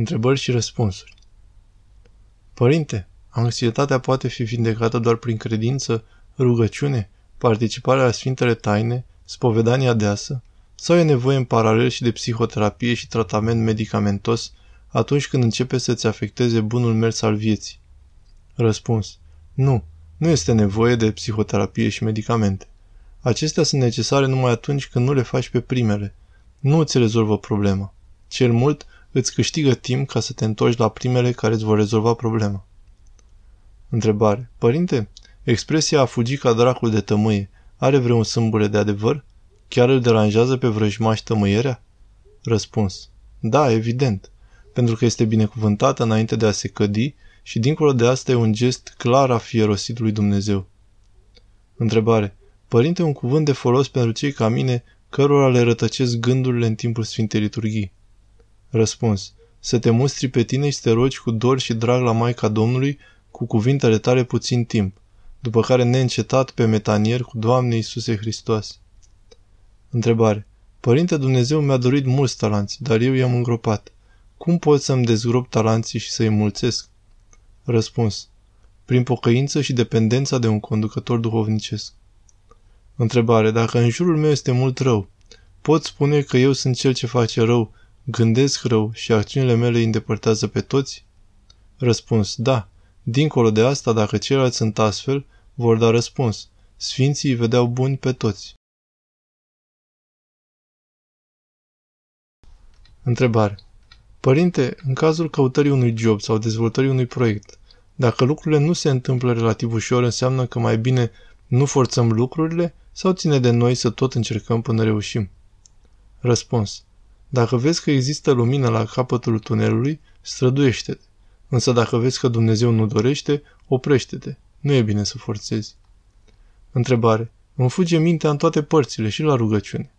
Întrebări și răspunsuri. Părinte, anxietatea poate fi vindecată doar prin credință, rugăciune, participarea la Sfintele Taine, spovedania deasă, sau e nevoie în paralel și de psihoterapie și tratament medicamentos atunci când începe să-ți afecteze bunul mers al vieții? Răspuns. Nu, nu este nevoie de psihoterapie și medicamente. Acestea sunt necesare numai atunci când nu le faci pe primele. Nu îți rezolvă problema. Cel mult îți câștigă timp ca să te întorci la primele care îți vor rezolva problema. Întrebare. Părinte, expresia a fugi ca dracul de tămâie are vreun sâmbure de adevăr? Chiar îl deranjează pe vrăjmaș tămâierea? Răspuns. Da, evident. Pentru că este binecuvântată înainte de a se cădi și dincolo de asta e un gest clar a fierosit lui Dumnezeu. Întrebare. Părinte, un cuvânt de folos pentru cei ca mine, cărora le rătăcesc gândurile în timpul Sfintei Liturghii. Răspuns. Să te mustri pe tine și să te rogi cu dor și drag la Maica Domnului cu cuvintele tale puțin timp, după care neîncetat pe metanier cu Doamne Iisuse Hristos. Întrebare. Părinte Dumnezeu mi-a dorit mulți talanți, dar eu i-am îngropat. Cum pot să-mi dezgrop talanții și să-i mulțesc? Răspuns. Prin pocăință și dependența de un conducător duhovnicesc. Întrebare. Dacă în jurul meu este mult rău, pot spune că eu sunt cel ce face rău, gândesc rău și acțiunile mele îi îndepărtează pe toți? Răspuns. Da. Dincolo de asta, dacă ceilalți sunt astfel, vor da răspuns. Sfinții îi vedeau buni pe toți. Întrebare. Părinte, în cazul căutării unui job sau dezvoltării unui proiect, dacă lucrurile nu se întâmplă relativ ușor, înseamnă că mai bine nu forțăm lucrurile sau ține de noi să tot încercăm până reușim? Răspuns. Dacă vezi că există lumină la capătul tunelului, străduiește-te. Însă dacă vezi că Dumnezeu nu dorește, oprește-te. Nu e bine să forțezi. Întrebare. Îmi fuge mintea în toate părțile și la rugăciune.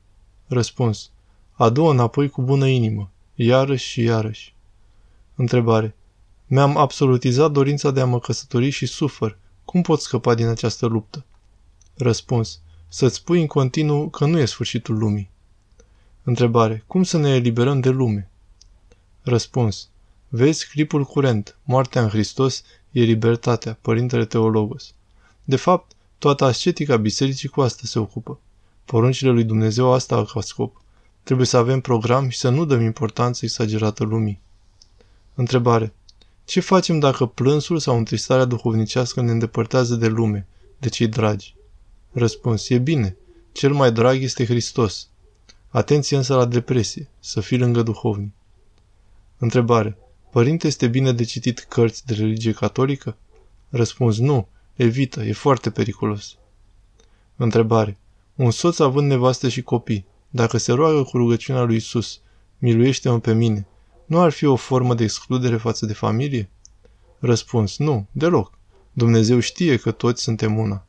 Răspuns. Adu înapoi cu bună inimă. Iarăși și iarăși. Întrebare. Mi-am absolutizat dorința de a mă căsători și sufăr. Cum pot scăpa din această luptă? Răspuns. Să-ți spui în continuu că nu e sfârșitul lumii. Întrebare. Cum să ne eliberăm de lume? Răspuns. Vezi clipul curent. Moartea în Hristos e libertatea, Părintele Teologos. De fapt, toată ascetica bisericii cu asta se ocupă. Poruncile lui Dumnezeu asta au ca scop. Trebuie să avem program și să nu dăm importanță exagerată lumii. Întrebare. Ce facem dacă plânsul sau întristarea duhovnicească ne îndepărtează de lume, de cei dragi? Răspuns. E bine. Cel mai drag este Hristos. Atenție însă la depresie. Să fii lângă duhovnic. Întrebare. Părinte, este bine de citit cărți de religie catolică? Răspuns. Nu. Evită. E foarte periculos. Întrebare. Un soț având nevastă și copii, dacă se roagă cu rugăciunea lui Isus, miluiește-mă pe mine, nu ar fi o formă de excludere față de familie? Răspuns. Nu. Deloc. Dumnezeu știe că toți suntem una.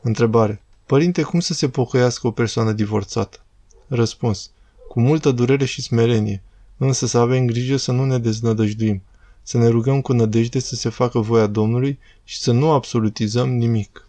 Întrebare. Părinte, cum să se pocăiască o persoană divorțată? Răspuns. Cu multă durere și smerenie, însă să avem grijă să nu ne deznădăjduim, să ne rugăm cu nădejde să se facă voia Domnului și să nu absolutizăm nimic.